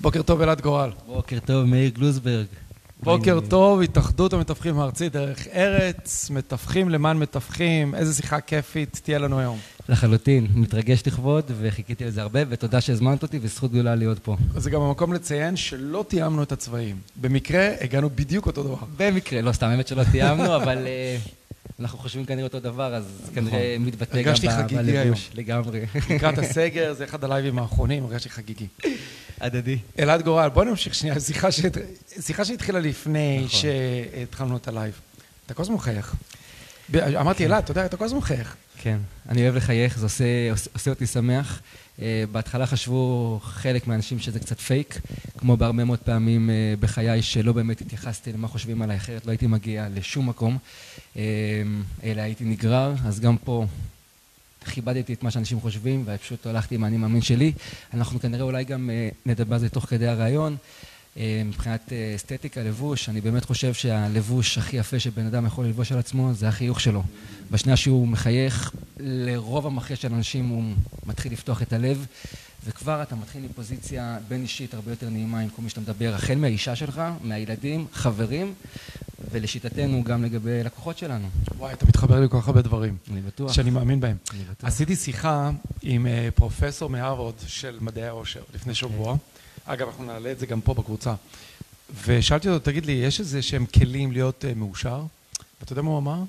בוקר טוב אלעד גורל. בוקר טוב מאיר גלוזברג. בוקר טוב, התאחדות המתווכים הארצית דרך ארץ, מתווכים למען מתווכים, איזה שיחה כיפית תהיה לנו היום. לחלוטין, מתרגש לכבוד וחיכיתי לזה הרבה ותודה שהזמנת אותי וזכות גדולה להיות פה. זה גם המקום לציין שלא תיאמנו את הצבעים. במקרה הגענו בדיוק אותו דבר. במקרה, לא סתם, האמת שלא תיאמנו, אבל אנחנו חושבים כנראה אותו דבר, אז כנראה מתבטא גם בלבוש, לגמרי. לקראת הסגר, זה אחד הלייבים האחרונים, הרגשתי חגיגי. הדדי. אלעד גורל, בוא נמשיך שנייה, שיחה שהתחילה לפני שהתחלנו את הלייב. אתה כל הזמן מחייך. אמרתי, אלעד, אתה יודע, אתה כל הזמן מחייך. כן, אני אוהב לחייך, זה עושה אותי שמח. בהתחלה חשבו חלק מהאנשים שזה קצת פייק, כמו בהרבה מאוד פעמים בחיי שלא באמת התייחסתי למה חושבים עליי, אחרת לא הייתי מגיע לשום מקום, אלא הייתי נגרר, אז גם פה כיבדתי את מה שאנשים חושבים ופשוט הלכתי עם האני מאמין שלי. אנחנו כנראה אולי גם נדבר על זה תוך כדי הרעיון. מבחינת אסתטיקה, לבוש, אני באמת חושב שהלבוש הכי יפה שבן אדם יכול ללבוש על עצמו זה החיוך שלו. בשנייה שהוא מחייך, לרוב המכריע של אנשים הוא מתחיל לפתוח את הלב וכבר אתה מתחיל מפוזיציה בין אישית הרבה יותר נעימה עם כל מי שאתה מדבר, החל מהאישה שלך, מהילדים, חברים ולשיטתנו גם לגבי לקוחות שלנו. וואי, אתה מתחבר לי כל כך הרבה דברים. אני בטוח. שאני מאמין בהם. אני בטוח. עשיתי שיחה עם פרופסור מהרווארד של מדעי העושר לפני שבוע. אגב, אנחנו נעלה את זה גם פה בקבוצה. ושאלתי אותו, תגיד לי, יש איזה שהם כלים להיות מאושר? ואתה יודע מה הוא אמר?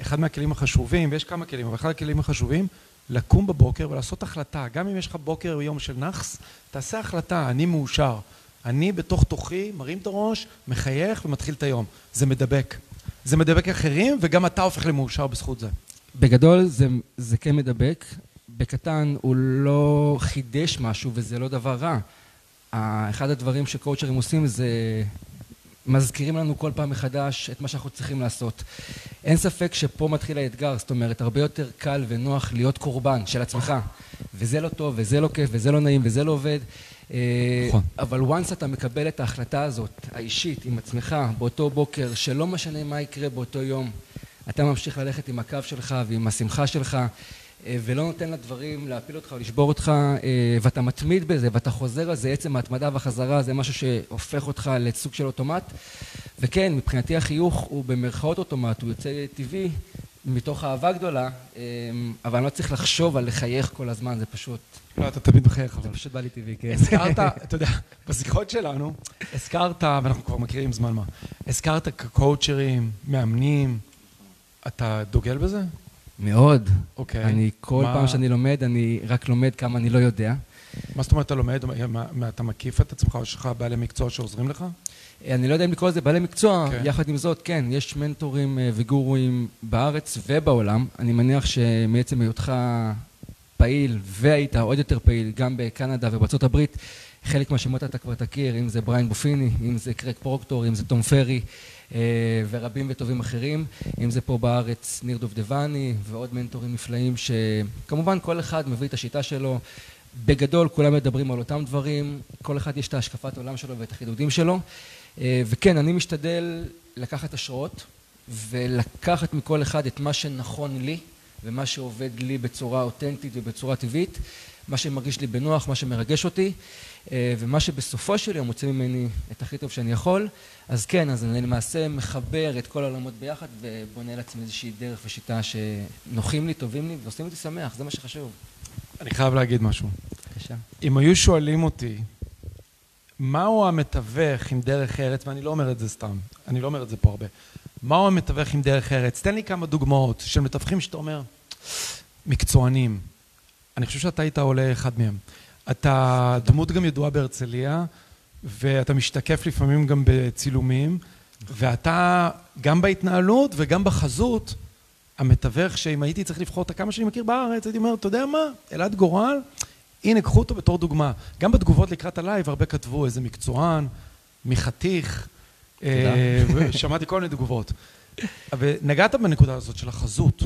אחד מהכלים החשובים, ויש כמה כלים, אבל אחד הכלים החשובים, לקום בבוקר ולעשות החלטה. גם אם יש לך בוקר או יום של נאחס, תעשה החלטה, אני מאושר. אני בתוך תוכי מרים את הראש, מחייך ומתחיל את היום. זה מדבק. זה מדבק אחרים, וגם אתה הופך למאושר בזכות זה. בגדול זה כן מדבק. בקטן הוא לא חידש משהו וזה לא דבר רע. אחד הדברים שקואוצ'רים עושים זה מזכירים לנו כל פעם מחדש את מה שאנחנו צריכים לעשות. אין ספק שפה מתחיל האתגר, זאת אומרת, הרבה יותר קל ונוח להיות קורבן של עצמך. וזה לא טוב, וזה לא כיף, וזה לא נעים, וזה לא עובד. נכון. אבל once אתה מקבל את ההחלטה הזאת, האישית, עם עצמך, באותו בוקר, שלא משנה מה יקרה באותו יום, אתה ממשיך ללכת עם הקו שלך ועם השמחה שלך, ולא נותן לדברים להפיל אותך או לשבור אותך, ואתה מתמיד בזה, ואתה חוזר על זה, עצם ההתמדה והחזרה זה משהו שהופך אותך לסוג של אוטומט. וכן, מבחינתי החיוך הוא במרכאות אוטומט, הוא יוצא טבעי מתוך אהבה גדולה, אבל אני לא צריך לחשוב על לחייך כל הזמן, זה פשוט... לא, אתה תמיד מחייך, אבל... זה פשוט בא לי טבעי, כן. הזכרת, אתה יודע, בשיחות שלנו, הזכרת, ואנחנו כבר מכירים זמן מה, הזכרת קואוצ'רים, מאמנים, אתה דוגל בזה? מאוד. אוקיי. אני כל פעם שאני לומד, אני רק לומד כמה אני לא יודע. מה זאת אומרת אתה לומד? אתה מקיף את עצמך, או יש לך בעלי מקצוע שעוזרים לך? אני לא יודע אם לקרוא לזה בעלי מקצוע, יחד עם זאת, כן, יש מנטורים וגורואים בארץ ובעולם. אני מניח שמעצם היותך פעיל, והיית עוד יותר פעיל, גם בקנדה ובארצות הברית, חלק מהשמות אתה כבר תכיר, אם זה בריין בופיני, אם זה קרק פרוקטור, אם זה תום פרי, ורבים וטובים אחרים, אם זה פה בארץ ניר דובדבני ועוד מנטורים נפלאים שכמובן כל אחד מביא את השיטה שלו. בגדול כולם מדברים על אותם דברים, כל אחד יש את ההשקפת העולם שלו ואת החידודים שלו. וכן, אני משתדל לקחת השראות ולקחת מכל אחד את מה שנכון לי ומה שעובד לי בצורה אותנטית ובצורה טבעית, מה שמרגיש לי בנוח, מה שמרגש אותי, ומה שבסופו של יום מוצא ממני את הכי טוב שאני יכול. אז כן, אז אני למעשה מחבר את כל העולמות ביחד ובונה לעצמי איזושהי דרך ושיטה שנוחים לי, טובים לי ועושים אותי שמח, זה מה שחשוב. אני חייב להגיד משהו. בבקשה. אם היו שואלים אותי מהו המתווך עם דרך ארץ, ואני לא אומר את זה סתם, אני לא אומר את זה פה הרבה, מהו המתווך עם דרך ארץ? תן לי כמה דוגמאות של מתווכים שאתה אומר, מקצוענים. אני חושב שאתה היית עולה אחד מהם. אתה דמות גם ידועה בהרצליה, ואתה משתקף לפעמים גם בצילומים, ואתה גם בהתנהלות וגם בחזות, המתווך שאם הייתי צריך לבחור את הכמה שאני מכיר בארץ, הייתי אומר, אתה יודע מה, אלעד גורל, הנה, קחו אותו בתור דוגמה. גם בתגובות לקראת הלייב, הרבה כתבו איזה מקצוען, מחתיך, שמעתי כל מיני תגובות. ונגעת בנקודה הזאת של החזות.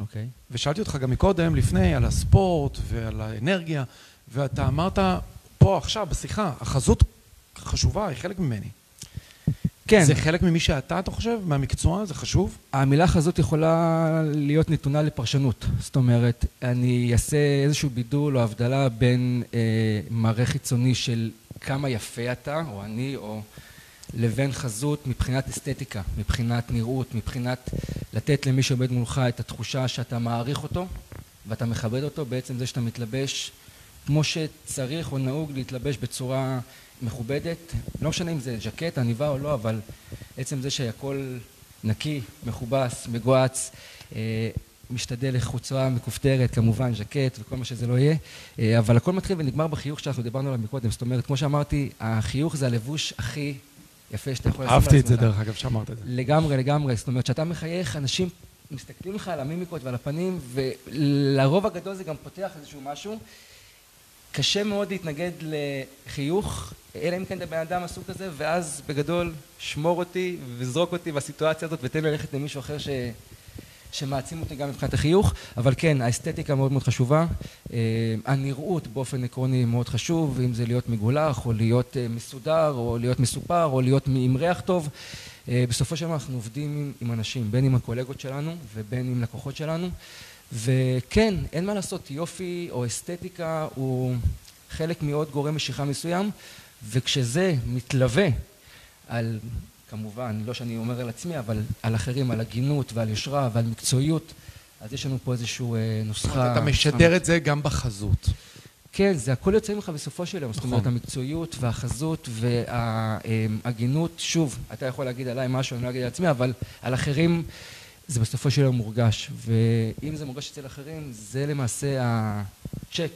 אוקיי. ושאלתי אותך גם מקודם, לפני, על הספורט ועל האנרגיה, ואתה אמרת פה עכשיו בשיחה, החזות חשובה, היא חלק ממני. כן. זה חלק ממי שאתה, אתה חושב? מהמקצוע? זה חשוב? המילה חזות יכולה להיות נתונה לפרשנות. זאת אומרת, אני אעשה איזשהו בידול או הבדלה בין מראה חיצוני של כמה יפה אתה, או אני, או... לבין חזות מבחינת אסתטיקה, מבחינת נראות, מבחינת לתת למי שעומד מולך את התחושה שאתה מעריך אותו ואתה מכבד אותו בעצם זה שאתה מתלבש כמו שצריך או נהוג להתלבש בצורה מכובדת, לא משנה אם זה ז'קט, עניבה או לא, אבל עצם זה שהכל נקי, מכובס, מגואץ, אה, משתדל לחוצרה מכופתרת, כמובן ז'קט וכל מה שזה לא יהיה, אה, אבל הכל מתחיל ונגמר בחיוך שאנחנו דיברנו עליו מקודם, זאת אומרת, כמו שאמרתי, החיוך זה הלבוש הכי יפה שאתה יכול לעשות אהבתי את זה דרך אגב, שאמרת את זה. לגמרי, לגמרי, זאת אומרת, כשאתה מחייך, אנשים מסתכלים לך על המימיקות ועל הפנים, ולרוב הגדול זה גם פותח איזשהו משהו. קשה מאוד להתנגד לחיוך, אלא אם כן אתה בן אדם הסוג הזה, ואז בגדול שמור אותי וזרוק אותי בסיטואציה הזאת ותן לי ללכת למישהו אחר ש... שמעצים אותי גם מבחינת החיוך, אבל כן, האסתטיקה מאוד מאוד חשובה, אה, הנראות באופן עקרוני מאוד חשוב, אם זה להיות מגולח, או להיות אה, מסודר, או להיות מסופר, או להיות עם ריח טוב. אה, בסופו של דבר אנחנו עובדים עם אנשים, בין עם הקולגות שלנו ובין עם לקוחות שלנו, וכן, אין מה לעשות, יופי או אסתטיקה הוא חלק מעוד גורם משיכה מסוים, וכשזה מתלווה על כמובן, לא שאני אומר על עצמי, אבל על אחרים, על הגינות ועל יושרה ועל מקצועיות, אז יש לנו פה איזושהי אה, נוסחה... אתה משדר את זה גם בחזות. כן, זה הכל יוצא ממך בסופו של יום. זאת אומרת, נכון. המקצועיות והחזות וההגינות, שוב, אתה יכול להגיד עליי משהו, אני לא אגיד על עצמי, אבל על אחרים זה בסופו של יום מורגש. ואם זה מורגש אצל אחרים, זה למעשה הצ'ק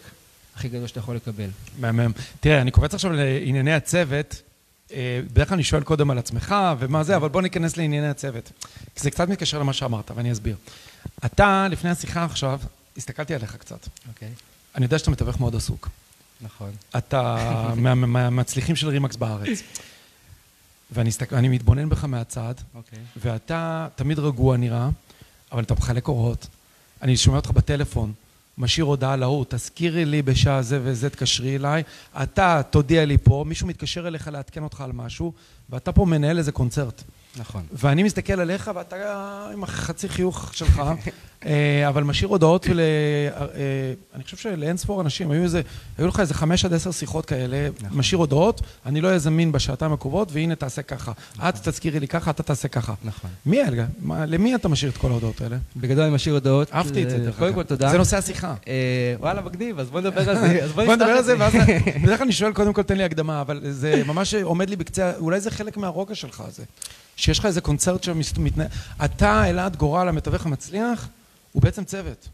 הכי גדול שאתה יכול לקבל. מהמם. תראה, אני קופץ עכשיו לענייני הצוות. אה, בדרך כלל אני שואל קודם על עצמך ומה זה, אבל בוא ניכנס לענייני הצוות. כי זה קצת מתקשר למה שאמרת, ואני אסביר. אתה, לפני השיחה עכשיו, הסתכלתי עליך קצת. אוקיי. אני יודע שאתה מתווך מאוד עסוק. נכון. אתה מהמצליחים של רימקס בארץ. ואני מתבונן בך מהצד, אוקיי. ואתה תמיד רגוע נראה, אבל אתה מחלק אורות. אני שומע אותך בטלפון, משאיר הודעה להוא, תזכירי לי בשעה זה וזה, תקשרי אליי, אתה תודיע לי פה, מישהו מתקשר אליך לעדכן אותך על משהו, ואתה פה מנהל איזה קונצרט. נכון. ואני מסתכל עליך ואתה עם החצי חיוך שלך, אה, אבל משאיר הודעות ול... אה, אני חושב שלאין ספור אנשים, היו איזה, היו לך איזה חמש עד עשר שיחות כאלה, נכון. משאיר הודעות, אני לא אהיה זמין בשעתיים הקרובות, והנה תעשה ככה. נכון. את תזכירי לי ככה, אתה תעשה ככה. נכון. מי אלה? למי אתה משאיר את כל ההודעות האלה? בגדול אני משאיר הודעות. אהבתי את זה, דרך אגב. קודם כל תודה. זה נושא השיחה. אה, וואלה, מגניב, אז בוא נדבר על זה. בוא נדבר על זה, ואז... בדרך כלל אני שואל, קודם כל תן לי הקדמה, אבל זה ממש עומד לי בקצה, אולי זה חלק מהרוגע שלך, זה. שיש לך איזה קונצרט שמתנהל... אתה, אלעד גורל, המתווך המצליח, הוא בעצם צוות.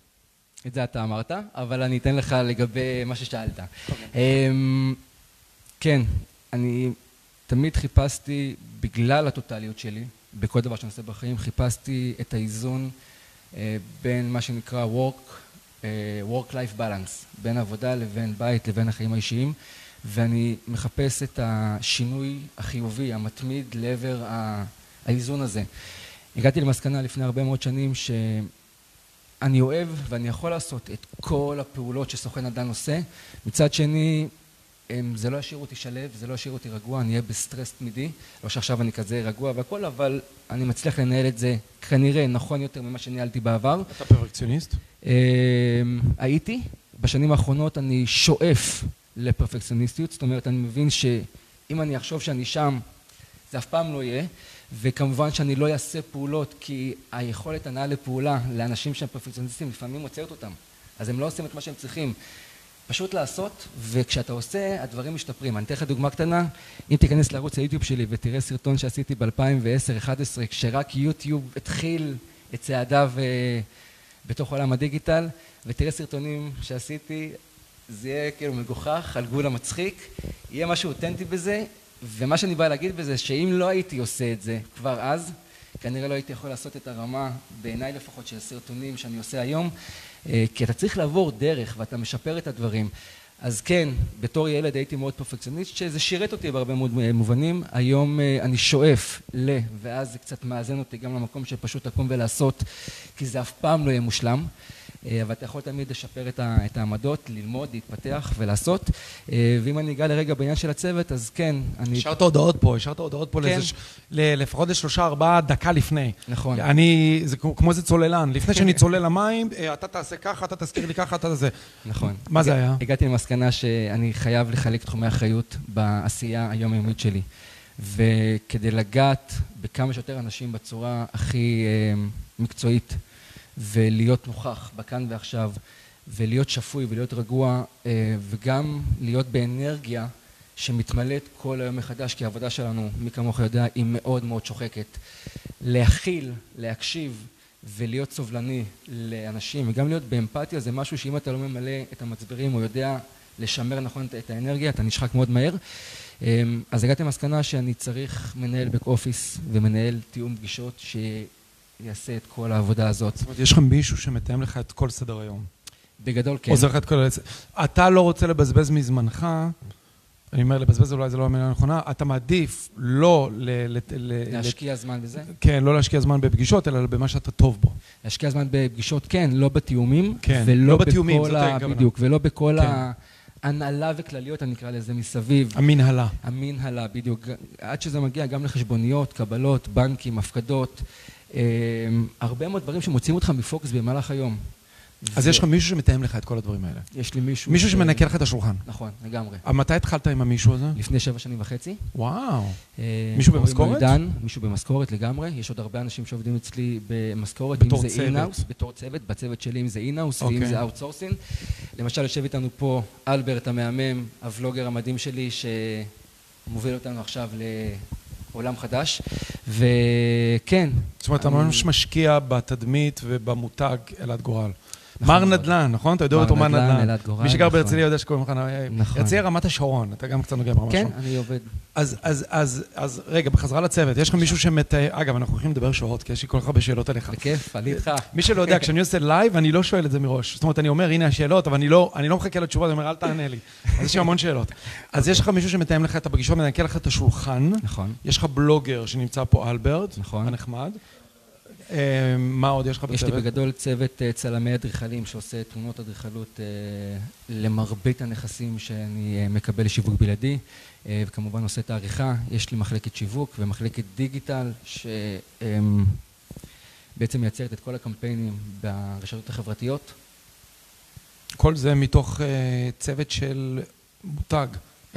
את זה אתה אמרת, אבל אני אתן לך לגבי מה ששאלת. אמ, כן, אני תמיד חיפשתי, בגלל הטוטליות שלי, בכל דבר שאני עושה בחיים, חיפשתי את האיזון אה, בין מה שנקרא work, אה, work-life balance, בין עבודה לבין בית לבין החיים האישיים. ואני מחפש את השינוי החיובי, המתמיד לעבר האיזון הזה. הגעתי למסקנה לפני הרבה מאוד שנים שאני אוהב ואני יכול לעשות את כל הפעולות שסוכן אדם עושה, מצד שני זה לא ישאיר אותי שלב, זה לא ישאיר אותי רגוע, אני אהיה בסטרס תמידי, לא שעכשיו אני כזה רגוע והכל, אבל אני מצליח לנהל את זה כנראה נכון יותר ממה שניהלתי בעבר. אתה פרפקציוניסט? הייתי, בשנים האחרונות אני שואף לפרפקציוניסטיות, זאת אומרת אני מבין שאם אני אחשוב שאני שם זה אף פעם לא יהיה וכמובן שאני לא אעשה פעולות כי היכולת הנעה לפעולה לאנשים שהם פרפקציוניסטים לפעמים עוצרת אותם. אז הם לא עושים את מה שהם צריכים. פשוט לעשות וכשאתה עושה הדברים משתפרים. אני אתן לך דוגמה קטנה. אם תיכנס לערוץ היוטיוב שלי ותראה סרטון שעשיתי ב-2010-2011 כשרק יוטיוב התחיל את צעדיו אה, בתוך עולם הדיגיטל ותראה סרטונים שעשיתי זה יהיה כאילו מגוחך, על גבול המצחיק, יהיה משהו אותנטי בזה, ומה שאני בא להגיד בזה, שאם לא הייתי עושה את זה כבר אז, כנראה לא הייתי יכול לעשות את הרמה, בעיניי לפחות, של הסרטונים שאני עושה היום, אה, כי אתה צריך לעבור דרך ואתה משפר את הדברים. אז כן, בתור ילד הייתי מאוד פרפקציוניסט, שזה שירת אותי בהרבה מאוד מובנים. היום אה, אני שואף ל, ואז זה קצת מאזן אותי גם למקום של פשוט לקום ולעשות, כי זה אף פעם לא יהיה מושלם. אה, אבל אתה יכול תמיד לשפר את העמדות, ללמוד, להתפתח ולעשות. אה, ואם אני אגע לרגע בעניין של הצוות, אז כן, אני... השארת הודעות פה, השארת הודעות פה כן. לפחות לשלושה, ארבעה דקה לפני. נכון. אני, זה כמו איזה צוללן, לפני שאני צולל למים, אה, אתה תעשה ככה, אתה תזכיר לי ככה, אתה זה. נכון. מה זה היה? הגעתי למסקנה שאני חייב לחלק תחומי אחריות בעשייה היומיומית שלי. וכדי לגעת בכמה שיותר אנשים בצורה הכי מקצועית. ולהיות נוכח בכאן ועכשיו, ולהיות שפוי ולהיות רגוע, אה, וגם להיות באנרגיה שמתמלאת כל היום מחדש, כי העבודה שלנו, מי כמוך יודע, היא מאוד מאוד שוחקת. להכיל, להקשיב ולהיות סובלני לאנשים, וגם להיות באמפתיה, זה משהו שאם אתה לא ממלא את המצברים, או יודע לשמר נכון את האנרגיה, אתה נשחק מאוד מהר. אה, אז הגעתי למסקנה שאני צריך מנהל בק אופיס ומנהל תיאום פגישות ש... יעשה את כל העבודה הזאת. זאת אומרת, יש לך מישהו שמתאם לך את כל סדר היום. בגדול כן. עוזר לך את כל... אתה לא רוצה לבזבז מזמנך, אני אומר לבזבז אולי זה לא המילה הנכונה, אתה מעדיף לא ל... להשקיע זמן בזה? כן, לא להשקיע זמן בפגישות, אלא במה שאתה טוב בו. להשקיע זמן בפגישות, כן, לא בתיאומים. כן, לא בתיאומים, זאת הכוונה. בדיוק, ולא בכל כן. ההנהלה וכלליות, אני אקרא לזה, מסביב. המנהלה. המנהלה, בדיוק. עד שזה מגיע גם לחשבוניות, קבלות, בנקים, הפקדות. אמ, הרבה מאוד דברים שמוציאים אותך מפוקוס במהלך היום. אז יש לך מישהו שמתאם לך את כל הדברים האלה. יש לי מישהו... מישהו שמנקה לך את השולחן. נכון, לגמרי. מתי התחלת עם המישהו הזה? לפני שבע שנים וחצי. וואו. אה, מישהו במשכורת? מישהו במשכורת לגמרי. יש עוד הרבה אנשים שעובדים אצלי במשכורת. בתור צוות. בתור צוות. בצוות שלי אם זה in-house ואם זה outsourcing. למשל, יושב איתנו פה אלברט המהמם, ה vlogger המדהים שלי, שמוביל אותנו עכשיו עולם חדש, וכן. זאת אומרת, אתה ממש משקיע בתדמית ובמותג אלעד גורל. נכון מר נדל"ן, נכון? אתה יודע אותו מר נדל"ן. מי שגר בהרצליה יודע שקוראים לך... נכון. הרצליה רמת השרון, אתה גם קצת נוגע ברמת השרון. כן, אני עובד. אז, רגע, בחזרה לצוות, יש לך מישהו שמתאר... אגב, אנחנו הולכים לדבר שעות, כי יש לי כל כך הרבה שאלות עליך. בכיף, אני איתך. מי שלא יודע, כשאני עושה לייב, אני לא שואל את זה מראש. זאת אומרת, אני אומר, הנה השאלות, אבל אני לא, אני לא מחכה לתשובות, אני אומר, אל תענה לי. אז יש לי המון שאלות. אז יש לך מישהו שמתאם לך את הפגישות, מנקה לך את השולחן. נכון. יש לך בלוגר שנמצא פה, אלברט. נכון. הנחמד. אה, מה עוד יש לך בצוות? יש לי בגדול צוות אה, צלמי אדריכלים שעושה תמונות אדריכלות אה, למרבית הנכסים שאני מקבל לשיווק בלעדי וכמובן עושה את העריכה. יש לי מחלקת שיווק ומחלקת דיגיטל שבעצם מייצרת את כל הקמפיינים ברשתות החברתיות. כל זה מתוך צוות של מותג.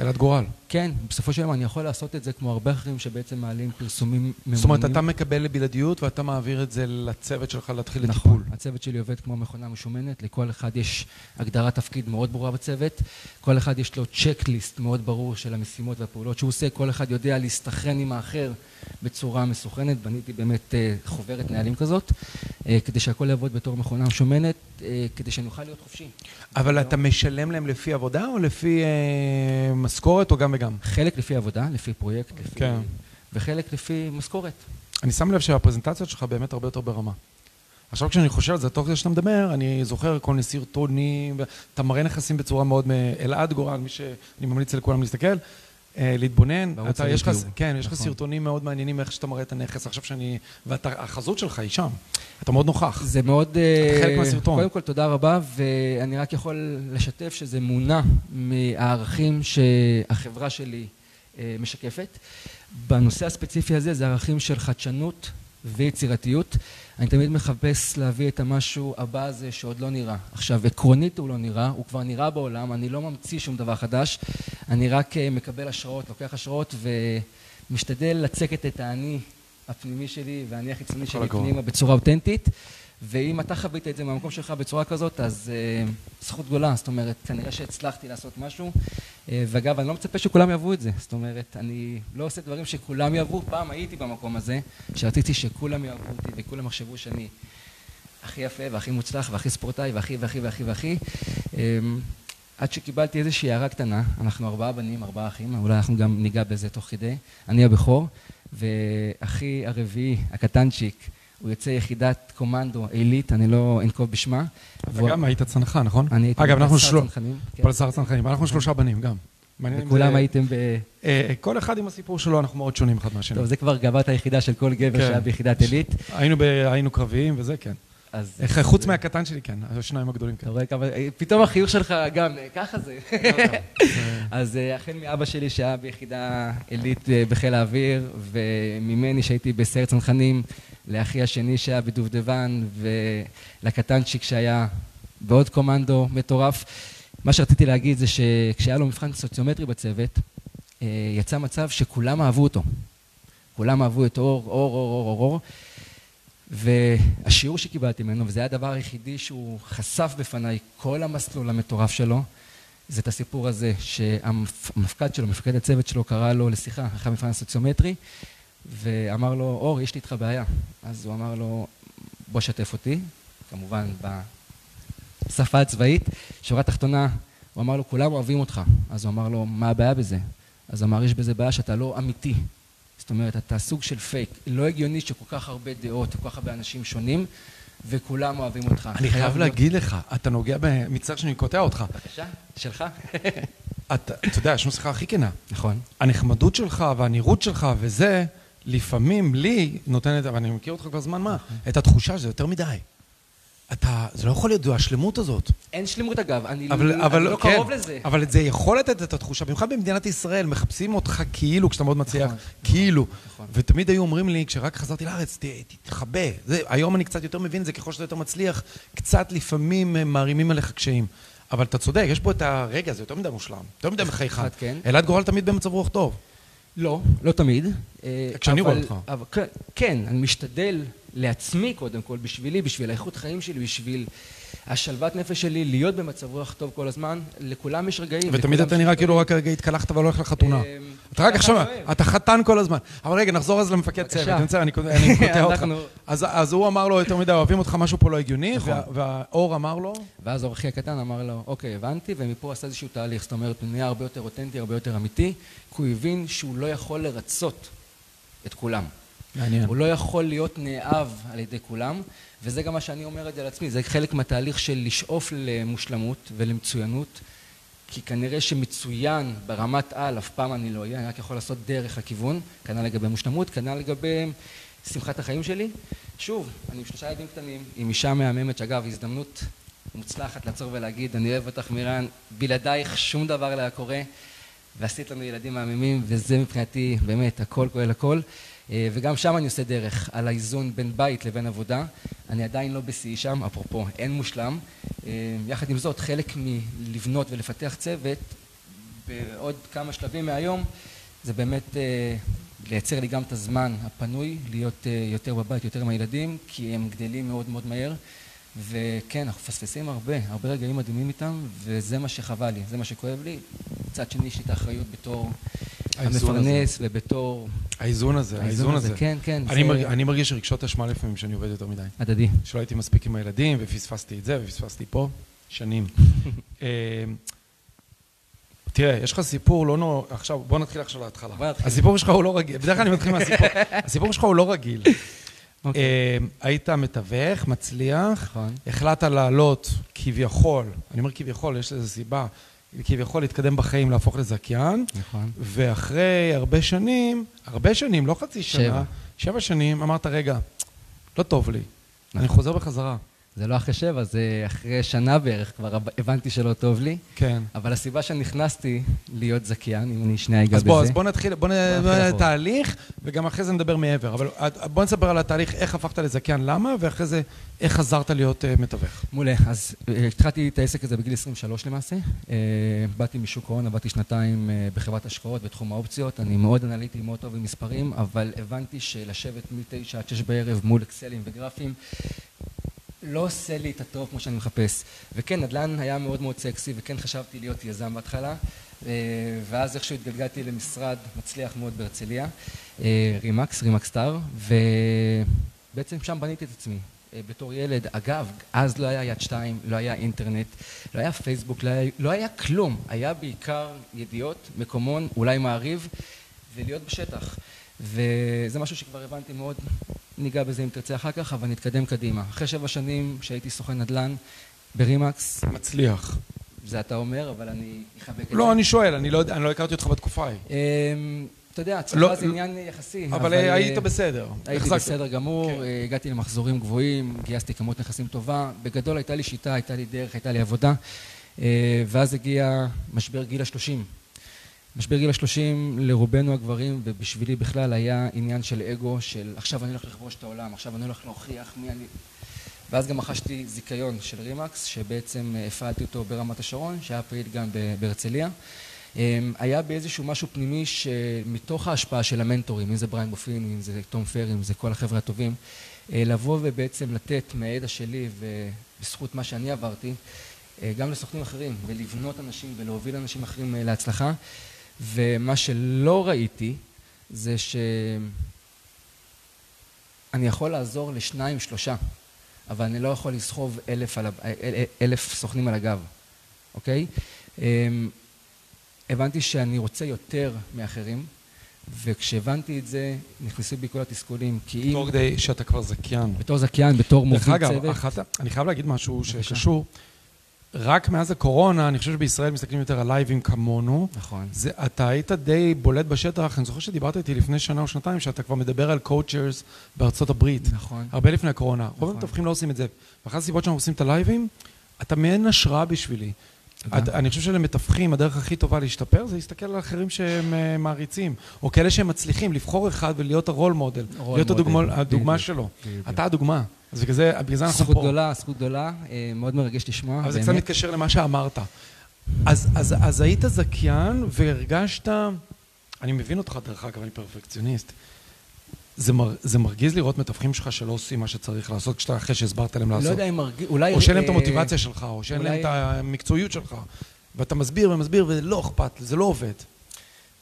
אלעד גורל. כן, בסופו של דבר אני יכול לעשות את זה כמו הרבה אחרים שבעצם מעלים פרסומים ממונים. זאת אומרת, אתה מקבל לבלעדיות ואתה מעביר את זה לצוות שלך להתחיל נכון, לטיפול. נכון, הצוות שלי עובד כמו מכונה משומנת, לכל אחד יש הגדרת תפקיד מאוד ברורה בצוות, כל אחד יש לו צ'קליסט מאוד ברור של המשימות והפעולות שהוא עושה, כל אחד יודע להסתכרן עם האחר בצורה מסוכנת, בניתי באמת אה, חוברת נהלים כזאת, כדי שהכל יעבוד בתור מכונה משומנת, אה, כדי שאני אוכל להיות חופשי. אבל אתה משלם להם לפי עבודה או לפי משכורת או גם וגם? חלק לפי עבודה, לפי פרויקט, לפי... כן. וחלק לפי משכורת. אני שם לב שהפרזנטציות שלך באמת הרבה יותר ברמה. עכשיו כשאני חושב על זה, תוך כדי שאתה מדבר, אני זוכר כל מיני סרטונים, אתה מראה נכסים בצורה מאוד... אלעד גורל, מי שאני ממליץ לכולם להסתכל. אה, להתבונן, אתה, יש לך, כן, יש לך נכון. סרטונים מאוד מעניינים איך שאתה מראה את הנכס, עכשיו שאני, והחזות שלך היא שם, אתה מאוד נוכח. זה מאוד, אה, חלק מהסרטון. קודם כל תודה רבה, ואני רק יכול לשתף שזה מונע מהערכים שהחברה שלי אה, משקפת. בנושא הספציפי הזה זה ערכים של חדשנות ויצירתיות. אני תמיד מחפש להביא את המשהו הבא הזה שעוד לא נראה. עכשיו, עקרונית הוא לא נראה, הוא כבר נראה בעולם, אני לא ממציא שום דבר חדש, אני רק אה, מקבל השראות, לוקח השראות ומשתדל לצקת את האני הפנימי שלי והאני החיצוני שלי פנימה בצורה אותנטית. ואם אתה חווית את זה מהמקום שלך בצורה כזאת, אז uh, זכות גדולה, זאת אומרת, כנראה שהצלחתי לעשות משהו. Uh, ואגב, אני לא מצפה שכולם יאהבו את זה, זאת אומרת, אני לא עושה דברים שכולם יאהבו. פעם הייתי במקום הזה, שרציתי שכולם יאהבו אותי וכולם יחשבו שאני הכי יפה והכי מוצלח והכי ספורטאי והכי והכי והכי והכי. Um, עד שקיבלתי איזושהי הערה קטנה, אנחנו ארבעה בנים, ארבעה אחים, אולי אנחנו גם ניגע בזה תוך כדי. אני הבכור, ואחי הרביעי, הקטנצ'יק, הוא יוצא יחידת קומנדו עילית, אני לא אנקוב בשמה. אתה גם היית צנחן, נכון? אני הייתי פלסר צנחנים. פלסר צנחנים, אנחנו שלושה בנים גם. וכולם הייתם ב... אה, כל אחד עם הסיפור שלו, אנחנו מאוד שונים אחד מהשני. טוב, זה כבר גאוות היחידה של כל גבר כן. שהיה ביחידת עילית. היינו קרביים וזה, כן. אז... חוץ מהקטן שלי, כן, השניים הגדולים כן. אתה רואה כמה... פתאום החיוך שלך גם, ככה זה. אז החל מאבא שלי שהיה ביחידה עילית בחיל האוויר, וממני שהייתי בסיירת צנחנים, לאחי השני שהיה בדובדבן, ולקטנצ'יק שהיה בעוד קומנדו מטורף. מה שרציתי להגיד זה שכשהיה לו מבחן סוציומטרי בצוות, יצא מצב שכולם אהבו אותו. כולם אהבו את אור, אור, אור, אור, אור, אור. והשיעור שקיבלתי ממנו, וזה היה הדבר היחידי שהוא חשף בפניי כל המסלול המטורף שלו, זה את הסיפור הזה שהמפקד שלו, מפקד הצוות שלו, קרא לו לשיחה אחרי המבחן הסוציומטרי, ואמר לו, אור, יש לי איתך בעיה. אז הוא אמר לו, בוא שתף אותי, כמובן בשפה הצבאית. שורה תחתונה, הוא אמר לו, כולם אוהבים אותך. אז הוא אמר לו, מה הבעיה בזה? אז הוא אמר, יש בזה בעיה שאתה לא אמיתי. זאת אומרת, אתה סוג של פייק. לא הגיוני שכל כך הרבה דעות, כל כך הרבה אנשים שונים, וכולם אוהבים אותך. אני חייב להגיד לך, אתה נוגע במצטער שאני קוטע אותך. בבקשה, שלך. אתה יודע, יש נוסחה הכי כנה. נכון. הנחמדות שלך והנראות שלך וזה, לפעמים לי נותנת, ואני מכיר אותך כבר זמן מה, את התחושה שזה יותר מדי. אתה, זה לא יכול להיות, זו השלמות הזאת. אין שלמות אגב, אני אבל, לא, אבל, אני לא כן, קרוב לזה. אבל זה יכול לתת את התחושה, במיוחד במדינת ישראל, מחפשים אותך כאילו, כשאתה מאוד מצליח, נכון, כאילו. נכון. ותמיד היו אומרים לי, כשרק חזרתי לארץ, תתחבא. היום אני קצת יותר מבין את זה, ככל שאתה יותר מצליח, קצת לפעמים מערימים עליך קשיים. אבל אתה צודק, יש פה את הרגע, זה יותר מדי מושלם, יותר מדי מחייך. כן. אלעד גורל תמיד במצב רוח טוב. לא, לא תמיד. כשאני רואה אותך. כן, אני משתדל לעצמי קודם כל, בשבילי, בשביל האיכות חיים שלי, בשביל השלוות נפש שלי, להיות במצב רוח טוב כל הזמן, לכולם יש רגעים. ותמיד אתה נראה כאילו רק הרגע התקלחת ולא הולך לחתונה. אמ, אתה רק עכשיו, אתה חתן כל הזמן. אבל רגע, נחזור אז למפקד צוות. אני קוטע אותך. אז הוא אמר לו יותר מדי, אוהבים אותך, משהו פה לא הגיוני, נכון. והאור אמר לו? ואז אור אחי הקטן אמר לו, אוקיי, הבנתי, ומפה עשה איזשהו תהליך. זאת אומרת, הוא נהיה הרבה יותר אותנטי, הרבה יותר אמיתי, כי הוא הבין שהוא לא יכול לרצות את כולם. מעניין. הוא לא יכול להיות נאהב על ידי כולם, וזה גם מה שאני אומר את זה על עצמי, זה חלק מהתהליך של לשאוף למושלמות ולמצוינות, כי כנראה שמצוין ברמת על אף פעם אני לא אהיה, אני רק יכול לעשות דרך הכיוון, כנ"ל לגבי מושלמות, כנ"ל לגבי שמחת החיים שלי. שוב, אני עם שלושה ילדים קטנים, עם אישה מהממת, שאגב, הזדמנות מוצלחת לעצור ולהגיד, אני אוהב אותך מירן, בלעדייך שום דבר לא היה קורה, ועשית לנו ילדים מהממים, וזה מבחינתי באמת הכל כולל הכל. אה, וגם שם אני עושה דרך על האיזון בין בית לבין עבודה. אני עדיין לא בשיאי שם, אפרופו, אין מושלם. אה, יחד עם זאת, חלק מלבנות ולפתח צוות בעוד כמה שלבים מהיום, זה באמת אה, לייצר לי גם את הזמן הפנוי, להיות יותר בבית, יותר עם הילדים, כי הם גדלים מאוד מאוד מהר. וכן, אנחנו מפספסים הרבה, הרבה רגעים מדהימים איתם, וזה מה שחבל לי, זה מה שכואב לי. מצד שני, יש לי את האחריות בתור המפרנס ובתור... האיזון הזה, האיזון הזה. כן, כן. אני, מרג, אני מרגיש רגשות אשמה לפעמים שאני עובד יותר מדי. הדדי. שלא הייתי מספיק עם הילדים, ופספסתי את זה, ופספסתי פה, שנים. אה, תראה, יש לך סיפור לא נורא... עכשיו, בוא נתחיל עכשיו להתחלה. הסיפור שלך הוא לא רגיל, בדרך כלל אני מתחיל מהסיפור. הסיפור שלך הוא לא רגיל. אוקיי. אה, היית מתווך, מצליח, נכון. החלטת לעלות כביכול, אני אומר כביכול, יש לזה סיבה, כביכול להתקדם בחיים, להפוך לזכיין. נכון. ואחרי הרבה שנים, הרבה שנים, לא חצי שנה, שבע, שבע שנים, אמרת, רגע, לא טוב לי, נכון. אני חוזר בחזרה. זה לא אחרי שבע, זה אחרי שנה בערך כבר הבנתי שלא טוב לי. כן. אבל הסיבה שנכנסתי להיות זכיין, אם אני שנייה אגע בזה. אז בוא נתחיל, בוא נדבר על תהליך, וגם אחרי זה נדבר מעבר. אבל בוא נספר על התהליך, איך הפכת לזכיין, למה, ואחרי זה, איך חזרת להיות uh, מתווך. מעולה. אז uh, התחלתי את העסק הזה בגיל 23 למעשה. Uh, באתי משוק ההון, עבדתי שנתיים uh, בחברת השקעות בתחום האופציות. אני מאוד אנליטי, מאוד טוב עם מספרים, אבל הבנתי שלשבת מ-9 עד 6 בערב מול אקסלים וגרפים, לא עושה לי את הטוב כמו שאני מחפש. וכן, נדל"ן היה מאוד מאוד סקסי, וכן חשבתי להיות יזם בהתחלה, אה, ואז איכשהו התגלגלתי למשרד מצליח מאוד בהרצליה, אה, רימקס, רימקס סטאר, ובעצם שם בניתי את עצמי. אה, בתור ילד, אגב, אז לא היה יד שתיים, לא היה אינטרנט, לא היה פייסבוק, לא היה, לא היה כלום, היה בעיקר ידיעות, מקומון, אולי מעריב, ולהיות בשטח. וזה משהו שכבר הבנתי מאוד ניגע בזה אם תרצה אחר כך, אבל נתקדם קדימה. אחרי שבע שנים שהייתי סוכן נדל"ן ברימקס... מצליח. זה אתה אומר, אבל אני אחבק את לא, זה. לא, אני שואל, אני לא, אני לא הכרתי אותך בתקופה ההיא. אמ, אתה יודע, הצלחה לא, זה עניין יחסי. אבל, היית בסדר. הייתי בסדר גמור, כן. הגעתי למחזורים גבוהים, גייסתי כמות נכסים טובה. בגדול הייתה לי שיטה, הייתה לי דרך, הייתה לי עבודה. ואז הגיע משבר גיל השלושים. משבר גיל השלושים לרובנו הגברים, ובשבילי בכלל היה עניין של אגו, של עכשיו אני הולך לכבוש את העולם, עכשיו אני הולך להוכיח מי אני... ואז גם רכשתי זיכיון של רימקס, שבעצם הפעלתי אותו ברמת השרון, שהיה פעיל גם בהרצליה. אמ, היה באיזשהו משהו פנימי שמתוך ההשפעה של המנטורים, אם זה בריין בופין, אם זה תום פרי, אם זה כל החבר'ה הטובים, אה, לבוא ובעצם לתת מהידע שלי ובזכות מה שאני עברתי, אה, גם לסוכנים אחרים, ולבנות אנשים ולהוביל אנשים אחרים אה, להצלחה. ומה שלא ראיתי זה שאני יכול לעזור לשניים, שלושה, אבל אני לא יכול לסחוב אלף, על, אלף סוכנים על הגב, אוקיי? אמ, הבנתי שאני רוצה יותר מאחרים, וכשהבנתי את זה, נכנסו בי כל התסכולים, כי אם... בתור כדי שאתה כבר זכיין. בתור זכיין, בתור מוביל צוות. דרך אגב, אני חייב להגיד משהו שקשור. רק מאז הקורונה, אני חושב שבישראל מסתכלים יותר על לייבים כמונו. נכון. זה, אתה היית די בולט בשטח, אני זוכר שדיברת איתי לפני שנה או שנתיים, שאתה כבר מדבר על coachers בארצות הברית. נכון. הרבה לפני הקורונה. נכון. רוב המתווכים לא עושים את זה. ואחת הסיבות שאנחנו עושים את הלייבים, אתה מעין השראה בשבילי. את, אני חושב שלמתווכים, הדרך הכי טובה להשתפר זה להסתכל על אחרים שהם uh, מעריצים, או כאלה שהם מצליחים, לבחור אחד ולהיות הרול מודל, להיות הדוגמה, הדוגמה שלו. אתה הדוגמה. אז בגלל זה, בגלל זה אנחנו פה. זכות גדולה, זכות גדולה, אה, מאוד מרגש לשמוע. אבל זה קצת מתקשר למה שאמרת. אז, אז, אז היית זכיין והרגשת, אני מבין אותך דרך אגב, אני פרפקציוניסט. זה, מר, זה מרגיז לראות מתווכים שלך שלא עושים מה שצריך לעשות כשאתה אחרי שהסברת להם לעשות. לא יודע אם מרגיז, אולי... או שאין להם את המוטיבציה שלך, או שאין להם את המקצועיות שלך. ואתה מסביר ומסביר ולא אכפת, זה לא עובד.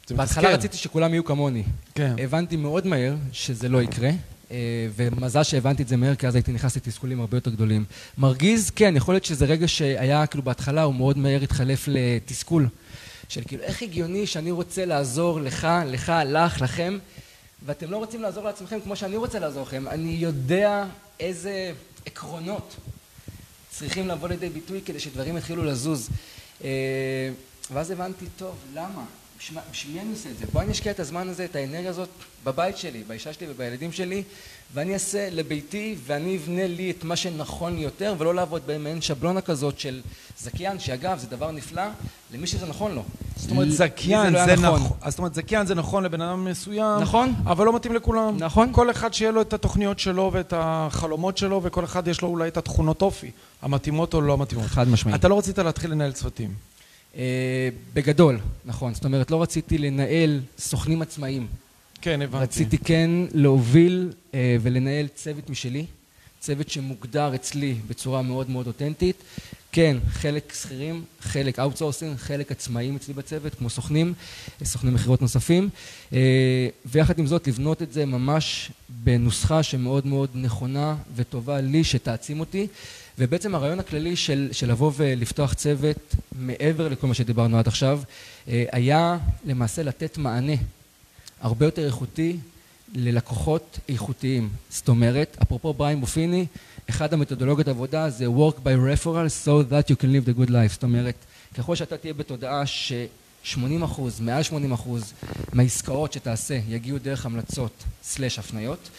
בהתחלה רציתי שכולם יהיו כמוני. כן. הבנתי מאוד מהר שזה לא יקרה. אה, ומזל שהבנתי את זה מהר, כי אז הייתי נכנס לתסכולים הרבה יותר גדולים. מרגיז, כן, יכול להיות שזה רגע שהיה, כאילו, בהתחלה הוא מאוד מהר התחלף לתסכול. של כאילו, איך הגיוני שאני רוצה לעזור לך, לך, לך, לכם, ואתם לא רוצים לעזור לעצמכם כמו שאני רוצה לעזור לכם. אני יודע איזה עקרונות צריכים לבוא לידי ביטוי כדי שדברים יתחילו לזוז. אה, ואז הבנתי, טוב, למה? בשביל מי אני עושה את זה? בוא אני אשקיע את הזמן הזה, את האנרגיה הזאת, בבית שלי, באישה שלי ובילדים שלי, ואני אעשה לביתי, ואני אבנה לי את מה שנכון לי יותר, ולא לעבוד במעין שבלונה כזאת של זכיין, שאגב, זה דבר נפלא למי שזה נכון לו. זאת אומרת, זכיין זה, זה לא נכון. זאת אומרת, זכיין זה נכון לבן אדם מסוים, נכון, אבל לא מתאים לכולם. נכון. כל אחד שיהיה לו את התוכניות שלו ואת החלומות שלו, וכל אחד יש לו אולי את התכונות אופי, המתאימות או לא המתאימות. חד משמעית. אתה לא רצית להתחיל לנהל צוותים. אה, בגדול, נכון. זאת אומרת, לא רציתי לנהל סוכנים עצמאיים. כן, הבנתי. רציתי כן להוביל אה, ולנהל צוות משלי, צוות שמוגדר אצלי בצורה מאוד מאוד אותנטית. כן, חלק שכירים, חלק outsourcing, חלק עצמאים אצלי בצוות, כמו סוכנים, סוכני מכירות נוספים. אה, ויחד עם זאת, לבנות את זה ממש בנוסחה שמאוד מאוד נכונה וטובה לי, שתעצים אותי. ובעצם הרעיון הכללי של, של לבוא ולפתוח צוות מעבר לכל מה שדיברנו עד עכשיו אה, היה למעשה לתת מענה הרבה יותר איכותי ללקוחות איכותיים. זאת אומרת, אפרופו בריין בופיני, אחד המתודולוגיות עבודה זה work by referral so that you can live the good life. זאת אומרת, ככל שאתה תהיה בתודעה ש... 80 אחוז, מעל 80 אחוז מהעסקאות שתעשה יגיעו דרך המלצות סלש הפניות,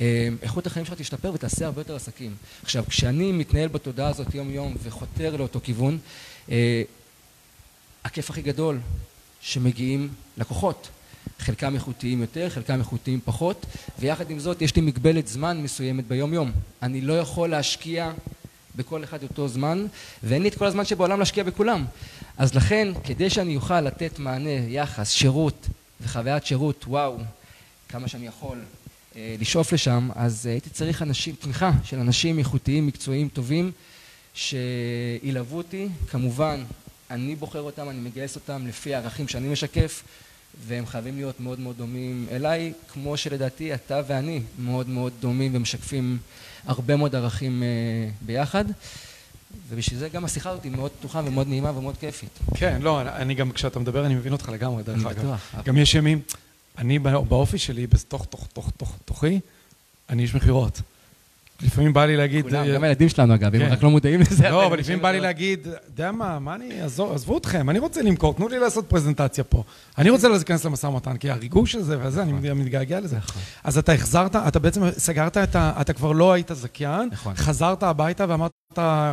אה, איכות החיים שלך תשתפר ותעשה הרבה יותר עסקים. עכשיו, כשאני מתנהל בתודעה הזאת יום יום וחותר לאותו כיוון, אה, הכיף הכי גדול שמגיעים לקוחות. חלקם איכותיים יותר, חלקם איכותיים פחות, ויחד עם זאת יש לי מגבלת זמן מסוימת ביום יום. אני לא יכול להשקיע בכל אחד אותו זמן, ואין לי את כל הזמן שבעולם להשקיע בכולם. אז לכן, כדי שאני אוכל לתת מענה, יחס, שירות וחוויית שירות, וואו, כמה שאני יכול אה, לשאוף לשם, אז הייתי צריך אנשים, תמיכה של אנשים איכותיים, מקצועיים, טובים, שילוו אותי. כמובן, אני בוחר אותם, אני מגייס אותם לפי הערכים שאני משקף, והם חייבים להיות מאוד מאוד דומים אליי, כמו שלדעתי אתה ואני מאוד מאוד דומים ומשקפים הרבה מאוד ערכים אה, ביחד. ובשביל זה גם השיחה הזאת היא מאוד פתוחה ומאוד נעימה ומאוד כיפית. כן, לא, אני גם, כשאתה מדבר, אני מבין אותך לגמרי, דרך אגב. אני בטוח. גם יש ימים, אני באופי שלי, בתוך, תוך, תוך, תוך, תוכי, אני איש מכירות. לפעמים בא לי להגיד... כולם, גם הילדים שלנו אגב, כן. רק לא מודעים לזה. לא, אבל לפעמים בא לי להגיד, יודע מה, מה אני, עזבו אתכם, אני רוצה למכור, תנו לי לעשות פרזנטציה פה. אני רוצה להיכנס למשא ומתן, כי הריגוש הזה וזה, אני נכון. מתגעגע לזה. נכון. אז אתה החזרת, אתה בעצם סגרת את ה... אתה כבר לא היית זכיין, נכון. חזרת הביתה ואמרת אה,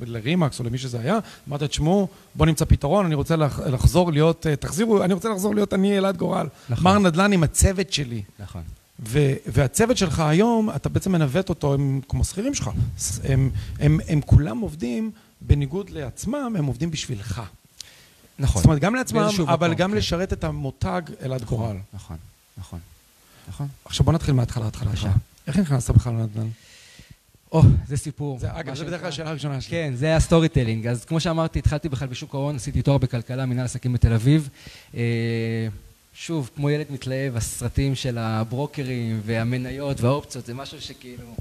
לרימקס או למי שזה היה, אמרת, תשמעו, בוא נמצא פתרון, אני רוצה לחזור להיות, אה, תחזירו, אני רוצה לחזור להיות אני אלעד גורל. מר נדל"ן עם הצוות שלי. נכון. ו- והצוות שלך היום, אתה בעצם מנווט אותו, הם כמו שכירים שלך. הם, הם, הם כולם עובדים, בניגוד לעצמם, הם עובדים בשבילך. נכון. זאת אומרת, גם לעצמם, אבל מקום, גם כן. לשרת את המותג אלעד נכון, גורל. נכון, נכון, נכון. עכשיו בוא נתחיל מההתחלה, התחלה. איך נכנסת בכלל לנדל"ן? או, זה סיפור. זה, אגב, זה בדרך כלל השאלה הראשונה שלי. כן, זה ה storytelling. אז כמו שאמרתי, התחלתי בכלל בשוק ההון, עשיתי תואר בכלכלה, מנהל עסקים בתל אביב. שוב, כמו ילד מתלהב, הסרטים של הברוקרים והמניות והאופציות, זה משהו שכאילו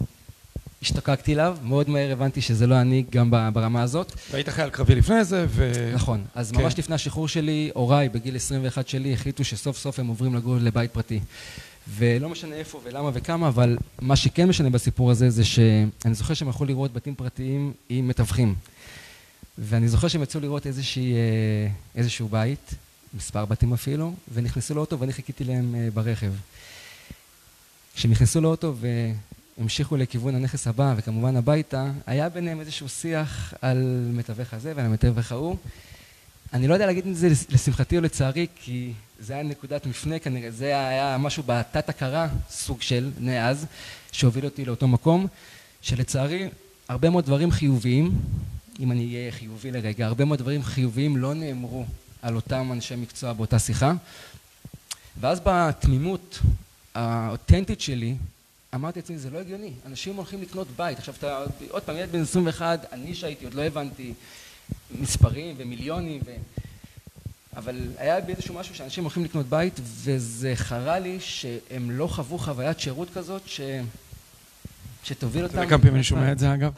השתוקקתי אליו, מאוד מהר הבנתי שזה לא אני גם ברמה הזאת. והיית חייל קרבי לפני זה, ו... נכון, אז כן. ממש לפני השחרור שלי, הוריי בגיל 21 שלי החליטו שסוף סוף הם עוברים לגור לבית פרטי. ולא משנה איפה ולמה וכמה, אבל מה שכן משנה בסיפור הזה זה שאני זוכר שהם הלכו לראות בתים פרטיים עם מתווכים. ואני זוכר שהם יצאו לראות איזושהי, אה, איזשהו בית, מספר בתים אפילו, ונכנסו לאוטו ואני חיכיתי להם אה, ברכב. כשהם נכנסו לאוטו והמשיכו לכיוון הנכס הבא, וכמובן הביתה, היה ביניהם איזשהו שיח על מתווך הזה ועל המתווך ההוא. אני לא יודע להגיד את זה לשמחתי או לצערי, כי זה היה נקודת מפנה כנראה, זה היה משהו בתת הכרה, סוג של, מאז, שהוביל אותי לאותו מקום, שלצערי, הרבה מאוד דברים חיוביים, אם אני אהיה חיובי לרגע, הרבה מאוד דברים חיוביים לא נאמרו על אותם אנשי מקצוע באותה שיחה. ואז בתמימות האותנטית שלי, אמרתי לעצמי, זה לא הגיוני, אנשים הולכים לקנות בית. עכשיו, אתה עוד פעם ילד בן 21, אני שהייתי, עוד לא הבנתי מספרים ומיליונים, ו... אבל היה באיזשהו משהו שאנשים הולכים לקנות בית, וזה חרה לי שהם לא חוו חוויית שירות כזאת, ש... שתוביל אותם... אתה יודע כמה פעמים אני שומע את זה אגב?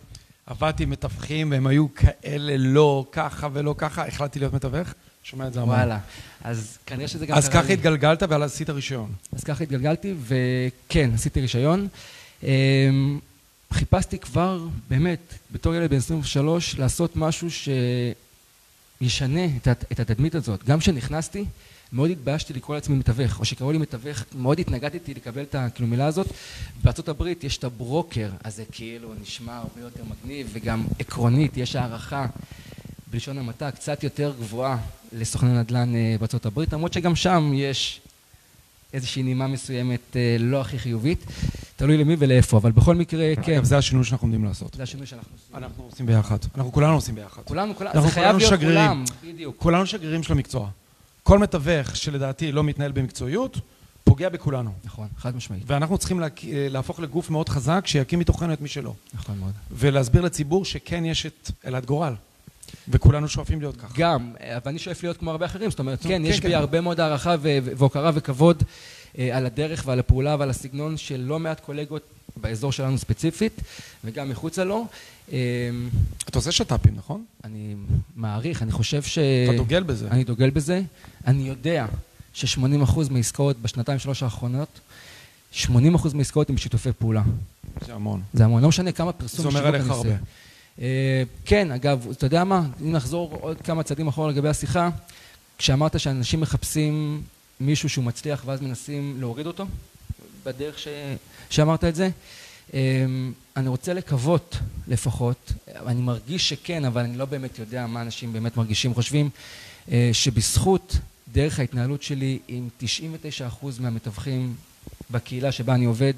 עבדתי עם מתווכים והם היו כאלה לא ככה ולא ככה, החלטתי להיות מתווך. שומע את זה המון. וואלה. אז כנראה שזה גם קרה לי. אז ככה התגלגלת ואז עשית רישיון. אז ככה התגלגלתי, וכן, עשיתי רישיון. אמ, חיפשתי כבר, באמת, בתור ילד בן 23, לעשות משהו שישנה את התדמית הזאת. גם כשנכנסתי, מאוד התביישתי לקרוא לעצמי מתווך, או שקראו לי מתווך, מאוד התנגדתי לקבל את המילה הזאת. בארצות הברית יש את הברוקר, אז זה כאילו נשמע הרבה יותר מגניב, וגם עקרונית, יש הערכה בלשון המעטה קצת יותר גבוהה לסוכני נדל"ן אה, בארצות הברית, למרות שגם שם יש איזושהי נימה מסוימת אה, לא הכי חיובית, תלוי למי ולאיפה, אבל בכל מקרה, כן. אגב, זה השינוי שאנחנו עומדים לעשות. זה השינוי שאנחנו עושים. אנחנו עושים ביחד. אנחנו כולנו עושים ביחד. כולנו, כולנו, זה חייב להיות כולם, בדיוק. כולנו שגרירים של המקצוע. כל מתווך שלדעתי לא מתנהל במקצועיות, פוגע בכולנו. נכון, חד משמעית. ואנחנו צריכים לה, אה, להפוך לגוף מאוד חזק, שיקים מתוכנו את מי שלא. נכון מאוד. ולהסביר לציבור שכן יש את אלעד גורל. וכולנו שואפים להיות ככה. גם, ואני שואף להיות כמו הרבה אחרים, זאת אומרת, כן, כן יש כן. בי הרבה מאוד הערכה והוקרה וכבוד אה, על הדרך ועל הפעולה ועל הסגנון של לא מעט קולגות באזור שלנו ספציפית, וגם מחוצה לו. אה, אתה עושה שת"פים, נכון? אני מעריך, אני חושב ש... אתה דוגל בזה. אני דוגל בזה. אני יודע ש-80% מעסקאות בשנתיים שלוש האחרונות, 80% מעסקאות הן בשיתופי פעולה. זה המון. זה המון. לא משנה כמה פרסום... זה אומר עליך הרבה. אה, כן, אגב, אתה יודע מה? אם נחזור עוד כמה צעדים אחורה לגבי השיחה, כשאמרת שאנשים מחפשים מישהו שהוא מצליח ואז מנסים להוריד אותו, בדרך ש... שאמרת את זה, אה, אני רוצה לקוות לפחות, אני מרגיש שכן, אבל אני לא באמת יודע מה אנשים באמת מרגישים, חושבים אה, שבזכות דרך ההתנהלות שלי עם 99% מהמתווכים בקהילה שבה אני עובד,